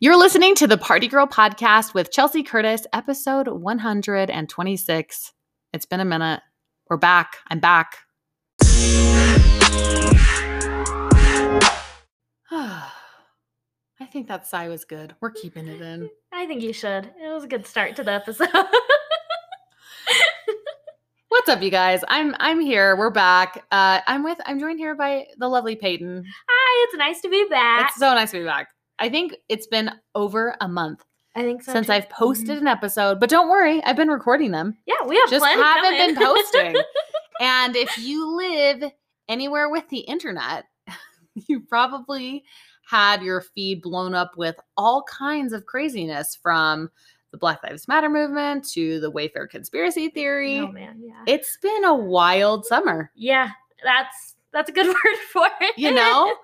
You're listening to the Party Girl podcast with Chelsea Curtis, episode 126. It's been a minute. We're back. I'm back. I think that sigh was good. We're keeping it in. I think you should. It was a good start to the episode. What's up, you guys? I'm I'm here. We're back. Uh, I'm with. I'm joined here by the lovely Peyton. Hi, it's nice to be back. It's so nice to be back. I think it's been over a month I think so since too. I've posted Mhm. an episode, but don't worry, I've been recording them. Yeah, we have Just haven't coming. been posting. And if you live anywhere with the internet, you probably had your feed blown up with all kinds of craziness from the Black Lives Matter movement to the Wayfair conspiracy theory. oh man, yeah. It's been a wild summer. yeah, that's that's a good word for it. You know,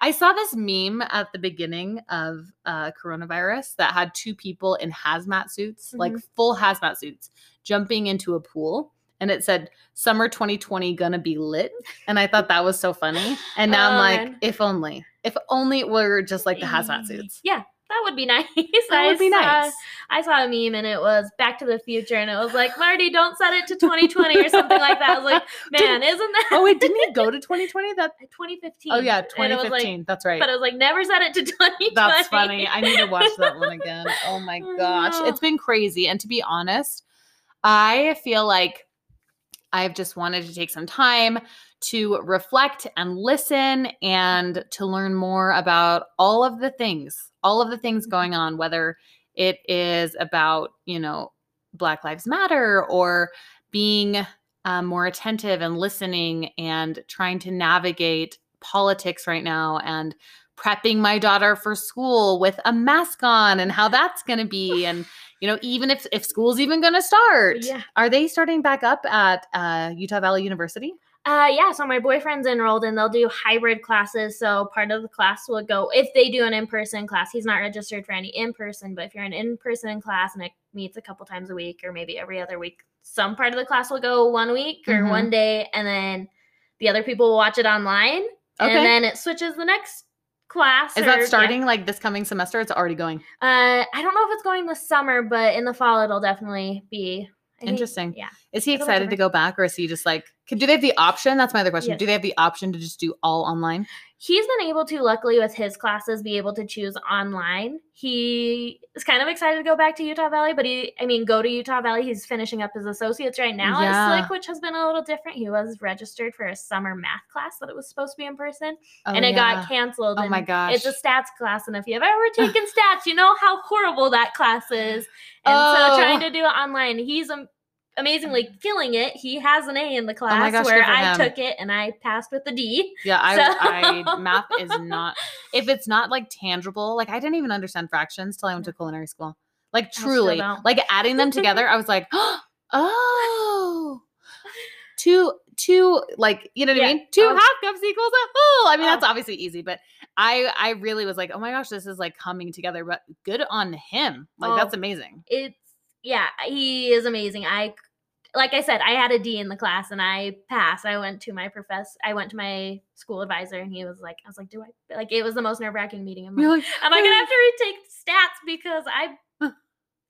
I saw this meme at the beginning of uh, coronavirus that had two people in hazmat suits, like Mhm. full hazmat suits, jumping into a pool. And it said, Summer 2020 gonna be lit. And I thought that was so funny. And now I'm Oh, like, man. if only, if only it were just like the hazmat suits. Yeah, that would be nice. That I would be saw- nice. I saw a meme and it was Back to the Future and it was like, Marty, don't set it to 2020 or something like that. I was like, man, isn't that Oh, wait, didn't he go to 2020? That 2015? oh yeah, And it was 2015. like, That's right. but it was like, never set it to 2020. That's funny. I need to watch that one again. Oh my I gosh. know. It's been crazy. And to be honest, I feel like I've just wanted to take some time to reflect and listen and to learn more about all of the things, all of the things going on, whether it is about, you know, Black Lives Matter or being um, more attentive and listening and trying to navigate politics right now and prepping my daughter for school with a mask on and how that's going to be and you know even if if school's even going to start Yeah. are they starting back up at uh, utah valley university Uh, yeah, so my boyfriend's enrolled and they'll do hybrid classes. So part of the class will go, if they do an in person class, he's not registered for any in person, but if you're an in person class and it meets a couple times a week or maybe every other week, some part of the class will go one week or Mhm. one day, and then the other people will watch it online. Okay. And then it switches the next class. is or- that yeah. starting like this coming semester it's already going Uh, I don't know if it's going this summer, but in the fall it'll definitely be. I think- Interesting. Yeah. is he It'll excited to go back or is he just like can, do they have the option? That's my other question. Yes. do they have the option to just do all online? He's been able to luckily with his classes be able to choose online. He is kind of excited to go back to utah valley but he i mean go to utah valley. He's finishing up his associates right now. Yeah. at slick which has been a little different. He was registered for a summer math class that it was supposed to be in person Oh, and it yeah. got canceled oh my gosh it's a stats class and if you've ever taken stats you know how horrible that class is. And Oh. so trying to do it online he's um, amazingly killing it he has an a in the oh class Oh gosh, where i him. took it and i passed with a d Yeah, I, So- I math is not if it's not like tangible. Like I didn't even understand fractions till I went to culinary school. Like truly, like adding them together, I was like, oh, two, two, like you know what I mean? Two Oh. half cups equals a whole. I mean, Oh. that's obviously easy, but I, I really was like, oh my gosh, this is like coming together. But good on him. Like Oh. that's amazing. it's yeah he is amazing i like i said i had a d in the class and i passed. I went to my professor i went to my school advisor and he was like i was like do i? Like it was the most nerve-wracking meeting of my You're like, am i gonna have to retake stats because i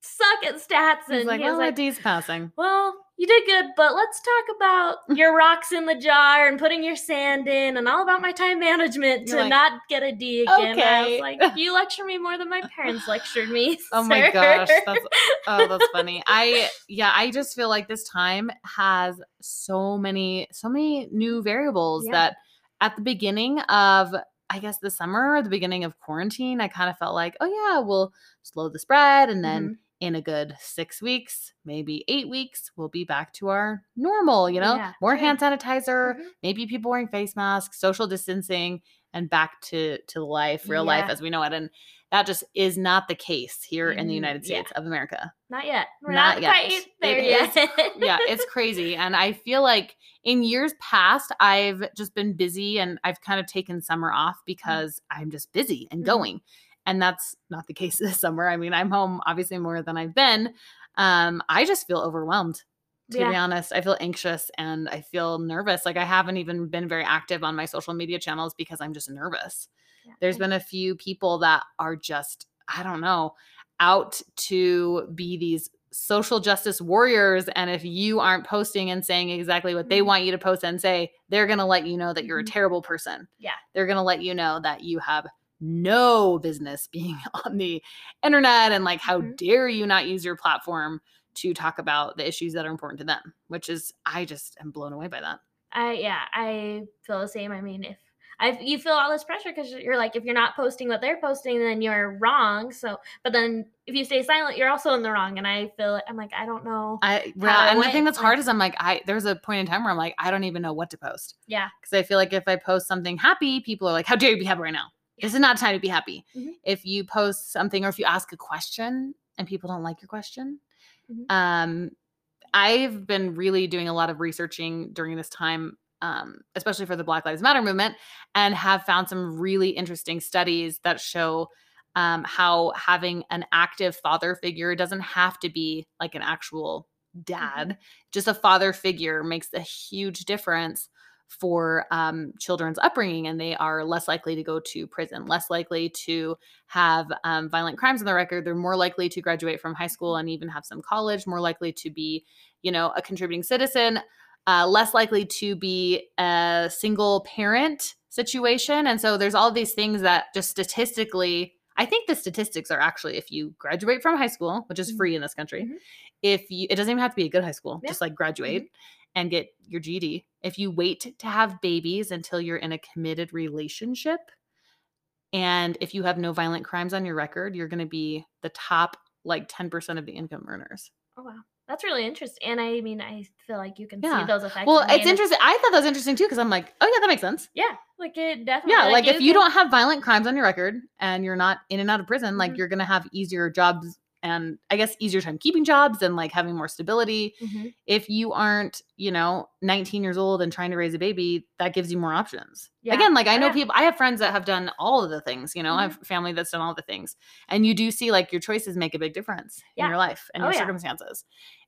suck at stats He's and like, he was well, like a D's passing. well you did good but let's talk about your rocks in the jar and putting your sand in and all about my time management You're to like, not get a d again I was like you lecture me more than my parents lectured me Oh my gosh, that's oh that's funny. I yeah, I just feel like this time has so many so many new variables Yeah. that at the beginning of I guess the summer or the beginning of quarantine, I kind of felt like, oh yeah, we'll slow the spread and then Mhm. In a good 6 weeks, maybe 8 weeks, we'll be back to our normal, you know? Yeah, More hand sanitizer, Mhm. maybe people wearing face masks, social distancing and back to to life, real life as we know it and that just is not the case here in the Mm, United yeah. States of America. Not yet. We're Not not, yet. quite there It yet. is Yeah, it's crazy. And I feel like in years past, I've just been busy and I've kind of taken summer off because I'm just busy and Mhm. going. And that's not the case this summer. I mean, I'm home obviously more than I've been. Um, I just feel overwhelmed to be honest. I feel anxious and I feel nervous. Like I haven't even been very active on my social media channels because I'm just nervous. Yeah. There's been a few people that are just I don't know, out to be these social justice warriors and if you aren't posting and saying exactly what they Mhm. want you to post and say they're going to let you know that you're a Mhm. terrible person Yeah. they're going to let you know that you have no business being on the internet and like how Mhm. dare you not use your platform to talk about the issues that are important to them which is i just am blown away by that I yeah, I feel the same. I mean, if I you feel all this pressure because you're like, if you're not posting what they're posting, then you're wrong. So, but then if you stay silent, you're also in the wrong. And I feel I'm like, I don't know. i well and the thing that's hard is i'm like i there's a point in time where i'm like i don't even know what to post Yeah, because I feel like if I post something happy, people are like, "How dare you be happy right now? This is not time to be happy." Mhm. If you post something or if you ask a question and people don't like your question, Mhm. um, I've been really doing a lot of researching during this time, um, especially for the Black Lives Matter movement, and have found some really interesting studies that show. Um, how having an active father figure doesn't have to be like an actual dad just a father figure makes a huge difference for um, children's upbringing and they are less likely to go to prison less likely to have um, violent crimes on their record they're more likely to graduate from high school and even have some college more likely to be you know a contributing citizen uh, less likely to be a single parent situation and so there's all these things that just statistically i think the statistics are actually if you graduate from high school which is Mhm. free in this country Mhm. if you it doesn't even have to be a good high school Yeah. just like graduate and get your GED. If you wait to have babies until you're in a committed relationship, and if you have no violent crimes on your record, you're going to be the top like 10% of the income earners. Oh wow, that's really interesting. And I mean, I feel like you can Yeah. see those effects. Well, in it's interesting. I thought that was interesting too because I'm like, oh yeah, that makes sense. Yeah, like it definitely. Yeah, like if you can- don't have violent crimes on your record and you're not in and out of prison, like Mhm. you're going to have easier jobs and I guess easier time keeping jobs and like having more stability. Mhm. if you aren't, you know, 19 years old and trying to raise a baby, that gives you more options. Yeah. Again, like I know yeah. people, I have friends that have done all of the things, you know, I have family that's done all the things. And you do see like your choices make a big difference in your life and Oh, your yeah. circumstances.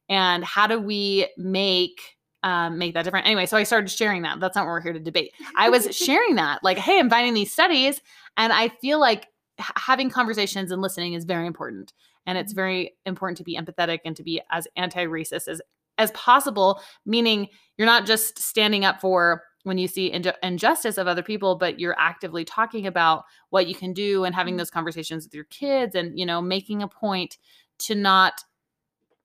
And how do we make um, make that different? Anyway, so I started sharing that. That's not what we're here to debate. I was sharing that, like, hey, I'm finding these studies, and I feel like having conversations and listening is very important. And it's Mhm. very important to be empathetic and to be as anti-racist as as possible. Meaning, you're not just standing up for when you see inju- injustice of other people, but you're actively talking about what you can do and having Mhm. those conversations with your kids, and you know, making a point to not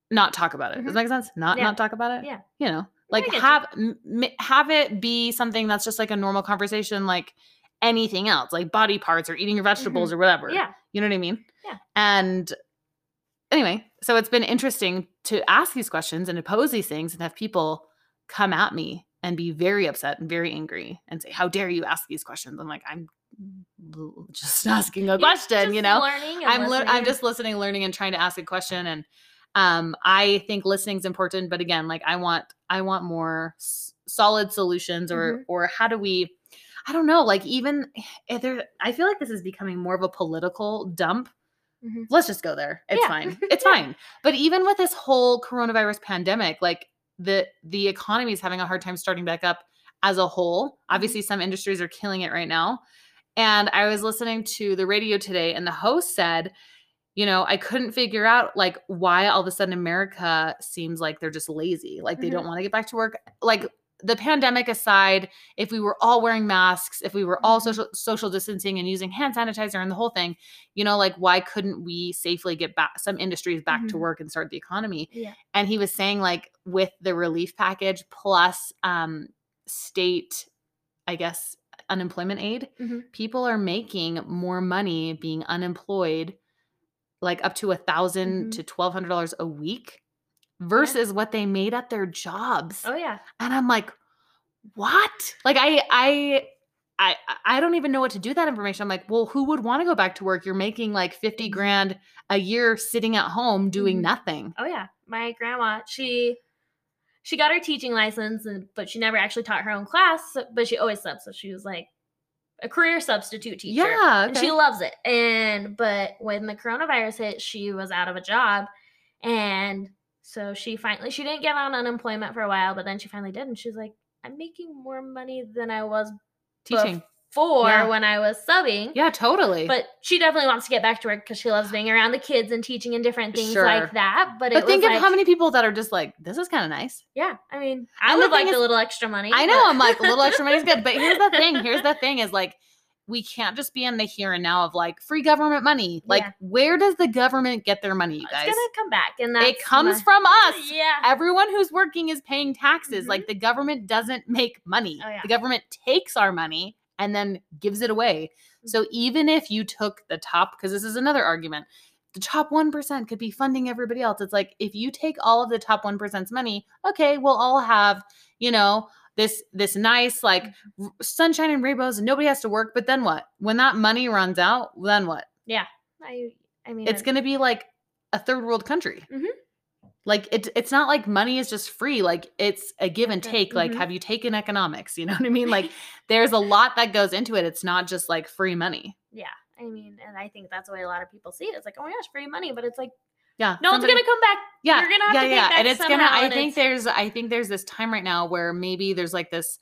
not talk about it. Does Mhm. that make sense? Not Yeah. not talk about it. Yeah. You know, like have m- have it be something that's just like a normal conversation, like anything else, like body parts or eating your vegetables or whatever. Mm-hmm. Yeah. You know what I mean? Yeah. And anyway, so it's been interesting to ask these questions and to pose these things and have people come at me and be very upset and very angry and say, How dare you ask these questions? I'm like, I'm just asking a question, you know? I'm lear- I'm just listening, learning, and trying to ask a question. And um, I think listening's important, but again, like I want I want more s- solid solutions, or Mhm. or how do we? I don't know. Like even if there, I feel like this is becoming more of a political dump. Mhm. Let's just go there. It's Yeah. fine. It's Yeah. fine. But even with this whole coronavirus pandemic, like the the economy is having a hard time starting back up as a whole. Obviously, some industries are killing it right now. And I was listening to the radio today, and the host said, you know, I couldn't figure out like why all of a sudden America seems like they're just lazy, like they Mhm. don't want to get back to work. Like the pandemic aside, if we were all wearing masks, if we were all Mhm. social social distancing and using hand sanitizer and the whole thing, you know, like why couldn't we safely get back some industries back to Mhm. work and start the economy? Yeah. And he was saying like with the relief package plus um state, I guess, unemployment aid, Mhm. people are making more money being unemployed like up to a 1000 Mhm. to twelve hundred dollars a week versus what they made at their jobs Oh yeah. and i'm like what like i i I, I don't even know what to do with that information. I'm like, well, who would want to go back to work? You're making like 50 Mhm. grand a year sitting at home doing Mhm. nothing. Oh yeah. My grandma, she she got her teaching license and but she never actually taught her own class, but she always subbed. So she was like a career substitute teacher. Yeah. And she loves it. And but when the coronavirus hit, she was out of a job. And so she finally she didn't get on unemployment for a while, but then she finally did. And she's like, I'm making more money than I was Teaching. before Yeah. when I was subbing. Yeah, totally. But she definitely wants to get back to work because she loves being around the kids and teaching and different things Sure. like that. But, But think of like, how many people that are just like, this is kind of nice. Yeah, I mean, I And would like thing the little extra money. I know. but- I'm like, a little extra money is good. But here's the thing. Here's the thing is like, we can't just be in the here and now of like free government money. Like, Yeah. where does the government get their money, you guys? it's gonna come back, and that's It comes my- from us. Yeah, Everyone who's working is paying taxes. Mhm. Like, the government doesn't make money. Oh, yeah. The government takes our money and then gives it away. Mm-hmm. So even if you took the top, because this is another argument, the top 1% could be funding everybody else. It's like if you take all of the top 1%'s money, okay, we'll all have, you know, this this nice like Mm-hmm. sunshine and rainbows and nobody has to work, but then what? When that money runs out, then what? Yeah. I, I mean, It's going to be like a third world country. Mhm. Like it, it's not like money is just free. Like it's a give and take. Like, mhm. have you taken economics? You know what I mean? Like there's a lot that goes into it. It's not just like free money. yeah. I mean, and I think that's the way a lot of people see it. It's like, oh my gosh, free money, but it's like Yeah. no one's gonna come back. yeah, you're gonna have yeah, to yeah. and it's gonna. I think it's- there's. I think there's this time right now where maybe there's like this.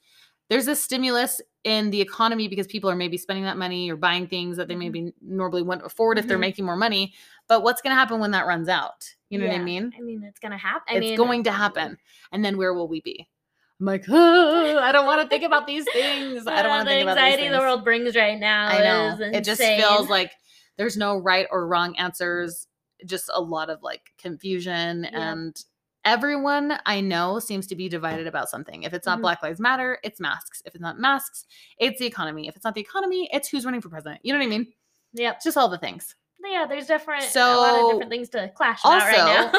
There's this stimulus in the economy because people are maybe spending that money or buying things that they Mhm. maybe normally wouldn't afford if they're Mhm. making more money. But what's going to happen when that runs out? You know what I mean? I mean, it's gonna happen. I it's mean, going to happen. And then where will we be? I'm like, "Oh, I don't want to think about these things. I don't want to think about these anxiety things. the world brings right now. I know. It just feels like there's no right or wrong answers. Just a lot of like confusion Yeah. and everyone I know seems to be divided about something. If it's not Mhm. Black Lives Matter, it's masks. If it's not masks, it's the economy. If it's not the economy, it's who's running for president. You know what I mean? Yeah. Just all the things. Yeah, there's different so, a lot of different things to clash about right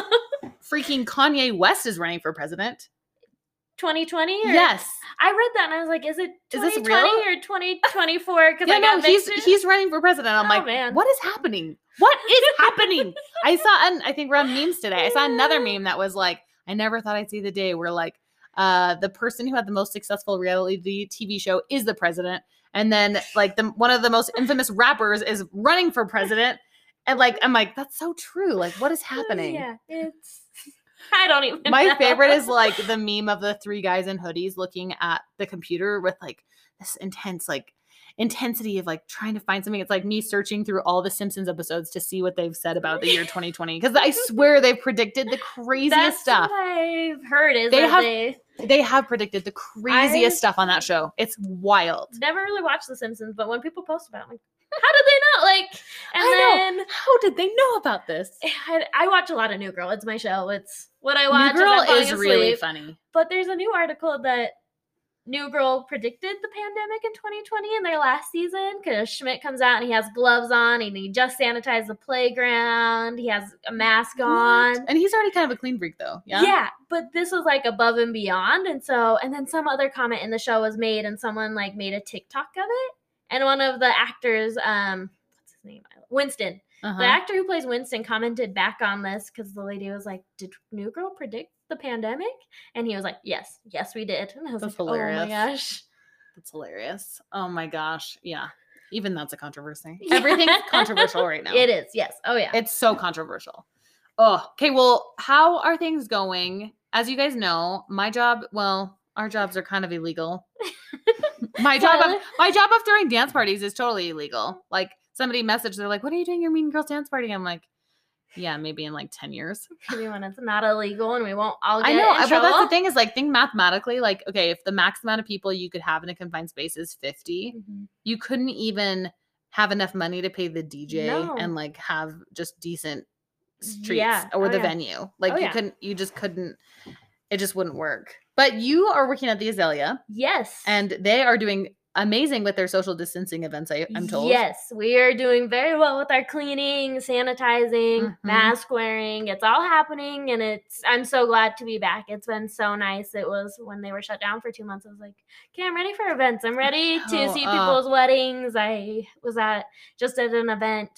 now. Freaking Kanye West is running for president. 2020 or Yes. I read that and I was like, is it Is this 2020 real? or 2024? Because Yeah, I no, got he's mixed- he's running for president. I'm Oh, like, man. what is happening? What is happening? I saw, and I think we're on memes today. I saw another meme that was like, I never thought I'd see the day where like, uh, the person who had the most successful reality TV show is the president, and then like the one of the most infamous rappers is running for president, and like I'm like, that's so true. Like, what is happening? Yeah, it's. I don't even. My know. favorite is like the meme of the three guys in hoodies looking at the computer with like this intense like intensity of like trying to find something. It's like me searching through all the Simpsons episodes to see what they've said about the year 2020 because I swear they've predicted the craziest That's stuff. I've heard is They have- they They have predicted the craziest I- stuff on that show. It's wild. never really watched The Simpsons, but when people post about, it, I'm like, how did they not like? And I know. How did they know about this? I, I watch a lot of New Girl. It's my show. It's what I watch. as Girl is really funny. But there's a new article that New Girl predicted the pandemic in 2020 in their last season because Schmidt comes out and he has gloves on and he just sanitized the playground. He has a mask on. And he's already kind of a clean freak though. Yeah. Yeah. but this was like above and beyond. And so, and then some other comment in the show was made, and someone like made a TikTok of it. And one of the actors, um, what's his name? Winston. Uh-huh. The actor who plays Winston commented back on this because the lady was like, "Did New Girl predict the pandemic?" And he was like, "Yes, yes, we did." And I was That's like, "Oh hilarious. my gosh!" That's hilarious. Oh my gosh. Yeah. Even that's a controversy. Yeah. Everything's controversial right now. It is, yes. Oh yeah. It's so controversial. Oh, okay. Well, how are things going? As you guys know, my job, well, our jobs are kind of illegal. my job of my job of throwing dance parties is totally illegal. Like somebody messaged, they're like, What are you doing your mean girls dance party? I'm like, Yeah, maybe in like 10 years. Maybe when it's not illegal and we won't all get I know, but that's the thing is like think mathematically, like, okay, if the max amount of people you could have in a confined space is 50, Mhm. you couldn't even have enough money to pay the DJ No. and like have just decent streets Yeah. or Oh, the yeah. venue. Like Oh, you yeah. couldn't you just couldn't it just wouldn't work. But you are working at the Azalea Yes. and they are doing amazing with their social distancing events, I, I'm told. Yes, we are doing very well with our cleaning, sanitizing, Mhm. mask wearing. It's all happening and it's I'm so glad to be back. It's been so nice. It was when they were shut down for 2 months I was like, "Okay, I'm ready for events. I'm ready to know, see uh, people's weddings." I was at just at an event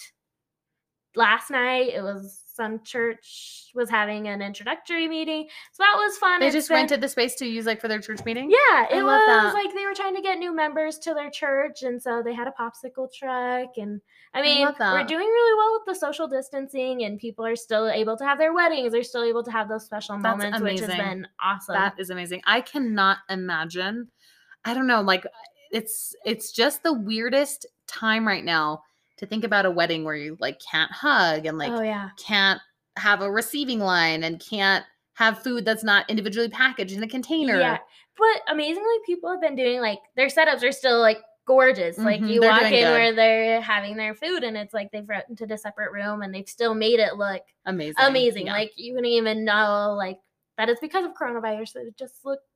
last night. It was some church was having an introductory meeting. So that was fun. They It's just been- rented the space to use like for their church meeting? yeah, I it was that. like they were trying to get new members to their church, and so they had a popsicle truck. And I mean, love we're doing really well with the social distancing, and people are still able to have their weddings. They're still able to have those special That's moments, which has been awesome. That is amazing. I cannot imagine. I don't know, like it's it's just the weirdest time right now to think about a wedding where you like can't hug and like oh yeah. can't have a receiving line and can't have food that's not individually packaged in a container. Yeah. But amazingly, people have been doing like their setups are still like gorgeous. Like Mhm, you they're walk in good. where they're having their food and it's like they've rented a separate room and they've still made it look Amazing. amazing. Yeah. Like you wouldn't even know like that it's because of coronavirus that it just looked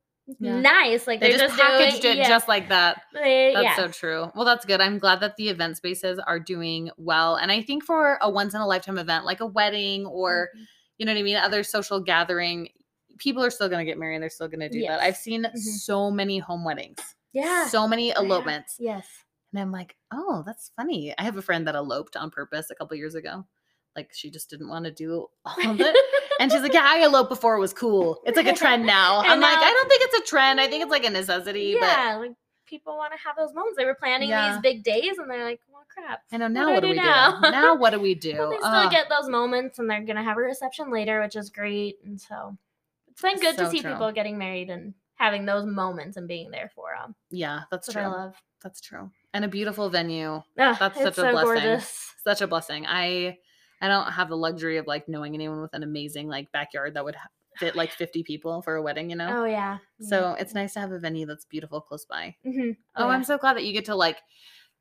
Yeah. nice. Like they just, just, packaged doing, it yeah, just like that. they- That's yeah. so true. Well, that's good. I'm glad that the event spaces are doing well. And I think for a once in a lifetime event like a wedding or, Mhm. you know what I mean, other social gathering, people are still going to get married. And they're still going to do that. I've seen Mhm. so many home weddings, yeah. so many elopements. Yes. And I'm like, oh, that's funny. I have a friend that eloped on purpose a couple years ago. Like she just didn't want to do all of it. And she's like, yeah, I eloped before it was cool. It's like a trend now. I'm like, I don't uh, think it's a trend. I think it's like a necessity. yeah, like people want to have those moments. They were planning Yeah. these big days and they're like, well, crap. But I know now I what do do we now? do? Now what do we do? But they still Ugh. get those moments and they're gonna have a reception later, which is great. And so it's been good So to see true. people getting married and having those moments and being there for them. yeah, that's That's what true. I love. That's true. And a beautiful venue. Ugh, That's such a so blessing. gorgeous. Such a blessing. I I don't have the luxury of like knowing anyone with an amazing like backyard that would fit like 50 people for a wedding, you know? Oh yeah. So it's nice to have a venue that's beautiful close by. hmm Oh, I'm so glad that you get to like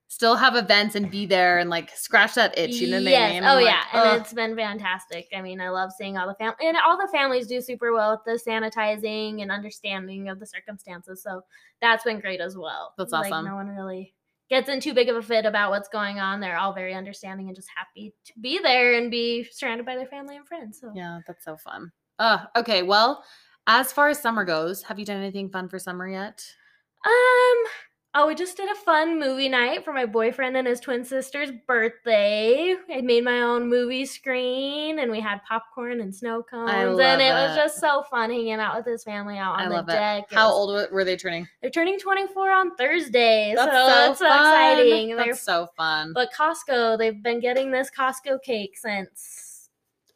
still have events and be there and like scratch that itch. You know what yes. I mean? Oh like, yeah, and it's been fantastic. I mean, I love seeing all the family and all the families do super well with the sanitizing and understanding of the circumstances. So that's been great as well. That's Like, awesome. no one really gets in too big of a fit about what's going on. They're all very understanding and just happy to be there and be surrounded by their family and friends. So yeah, that's so fun. Uh, okay. Well, as far as summer goes, have you done anything fun for summer yet? Um. Oh, we just did a fun movie night for my boyfriend and his twin sister's birthday. I made my own movie screen, and we had popcorn and snow cones, and it was just so fun hanging out with his family out on I the deck. it. How was- old were they turning? They're turning 24 on Thursday, That's so that's so exciting. They're, That's so fun. but Costco, they've been getting this Costco cake since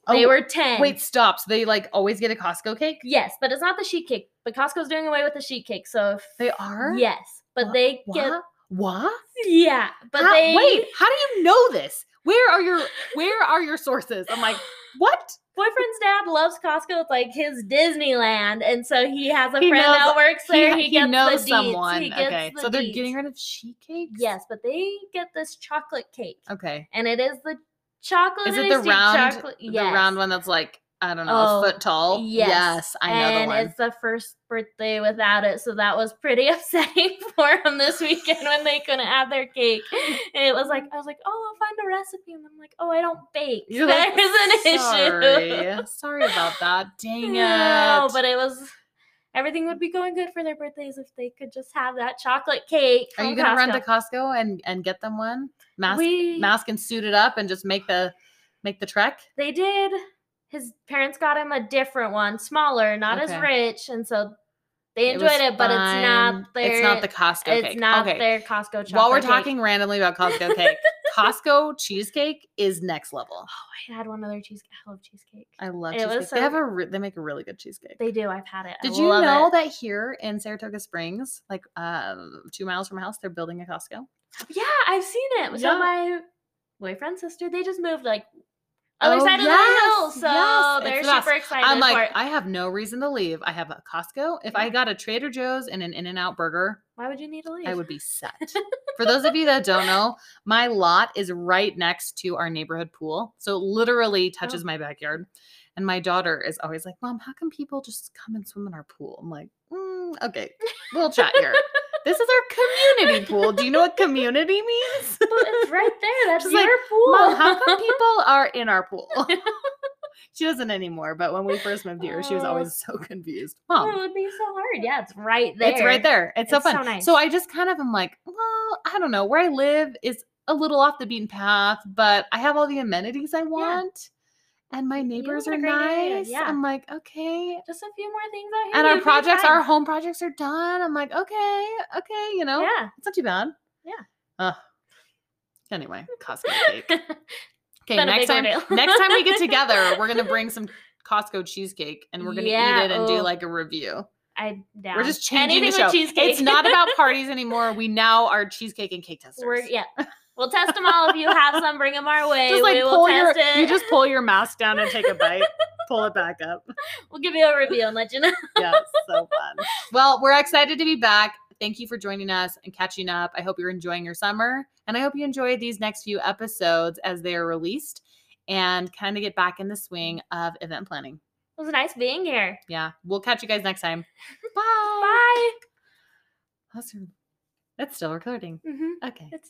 oh, they Oh, were 10. Wait, stop. So they like always get a Costco cake? Yes, but it's not the sheet cake. But Costco's doing away with the sheet cake, so if, They are? yes, but Wha- they get What? What? yeah, but How- they wait, how do you know this? Where are your where are your sources? I'm like, what? boyfriend's dad loves Costco. It's like his Disneyland, and so he has a He friend knows- that works there. He, he, gets knows the someone. He gets okay. the So they're deets. getting rid of sheet cakes? yes, but they get this chocolate cake, Okay. and it is the chocolate. Is it the round Chocolate, the round one that's like, I don't know, Oh, a foot tall? Yes, I know and the one. it's the first birthday without it, so that was pretty upsetting for him this weekend when they couldn't have their cake. And it was like I was like, "Oh, I'll find a recipe," and I'm like, "Oh, I don't bake. You're like, There's an sorry. issue." sorry about that. Dang it. No, but it was everything would be going good for their birthdays if they could just have that chocolate cake. Are you gonna run to Costco. Costco and and get them one? Mask We mask and suit it up and just make the make the trek? they did. His parents got him a different one, smaller, not as rich, and so they enjoyed was it. but it's not their. It's not the Costco It's cake. not okay. their Costco chocolate. While we're cake. talking randomly about Costco cake, Costco cheesecake is next level. Oh, I had one other cheesecake. I love cheesecake. I love It cheesecake. so they have a re- they make a really good cheesecake. They do. I've had it. I Did you love know it. that here in Saratoga Springs, like um, two miles from my house, they're building a Costco? Yeah, I've seen it. Yeah. So my boyfriend's sister, they just moved like other Oh, side of the hill, so yes, they're it's the best. super excited I'm like. I have no reason to leave. I have a Costco. If I got a Trader Joe's and an In and Out burger, Why would you need to leave? I would be set. For those of you that don't know, my lot is right next to our neighborhood pool. So it literally touches Oh. my backyard. And my daughter is always like, Mom, how come people just come and swim in our pool? I'm like, mm, okay, we'll chat here. this is our community pool. Do you know what community means? But it's right there. That's She's your like, pool. Mom, how come people are in our pool? she doesn't anymore. But when we first moved here, she was Oh. always so confused. Oh, Mom, it would be so hard. Yeah, it's right there. it's right there. It's so It's so fun. nice. So I just kind of am like, well, I don't know. Where I live is a little off the beaten path, but I have all the amenities I want. And my neighbors are in a great area, nice. yeah. I'm like, okay. Just a few more things out here. And our have a great projects, our home projects are done. I'm like, okay, okay, you know, Yeah. it's not too bad. Yeah. Uh, anyway, Costco cake. Okay, next time, next time we get together, we're gonna bring some Costco cheesecake and we're gonna eat it and do oh. like a review. I down. We're just changing Anything the show. with cheesecake. It's not about parties anymore. We now are cheesecake and cake testers. We're, yeah. We'll test them all. If you have some, bring them our way. just like we pull your, test it. you just pull your mask down and take a bite. pull it back up. we'll give you a review and let you know. Yeah, so fun. Well, we're excited to be back. Thank you for joining us and catching up. I hope you're enjoying your summer, and I hope you enjoy these next few episodes as they are released and kind of get back in the swing of event planning. It was nice being here. Yeah, we'll catch you guys next time. Bye. Bye. That's, that's still recording. hmm Okay. It's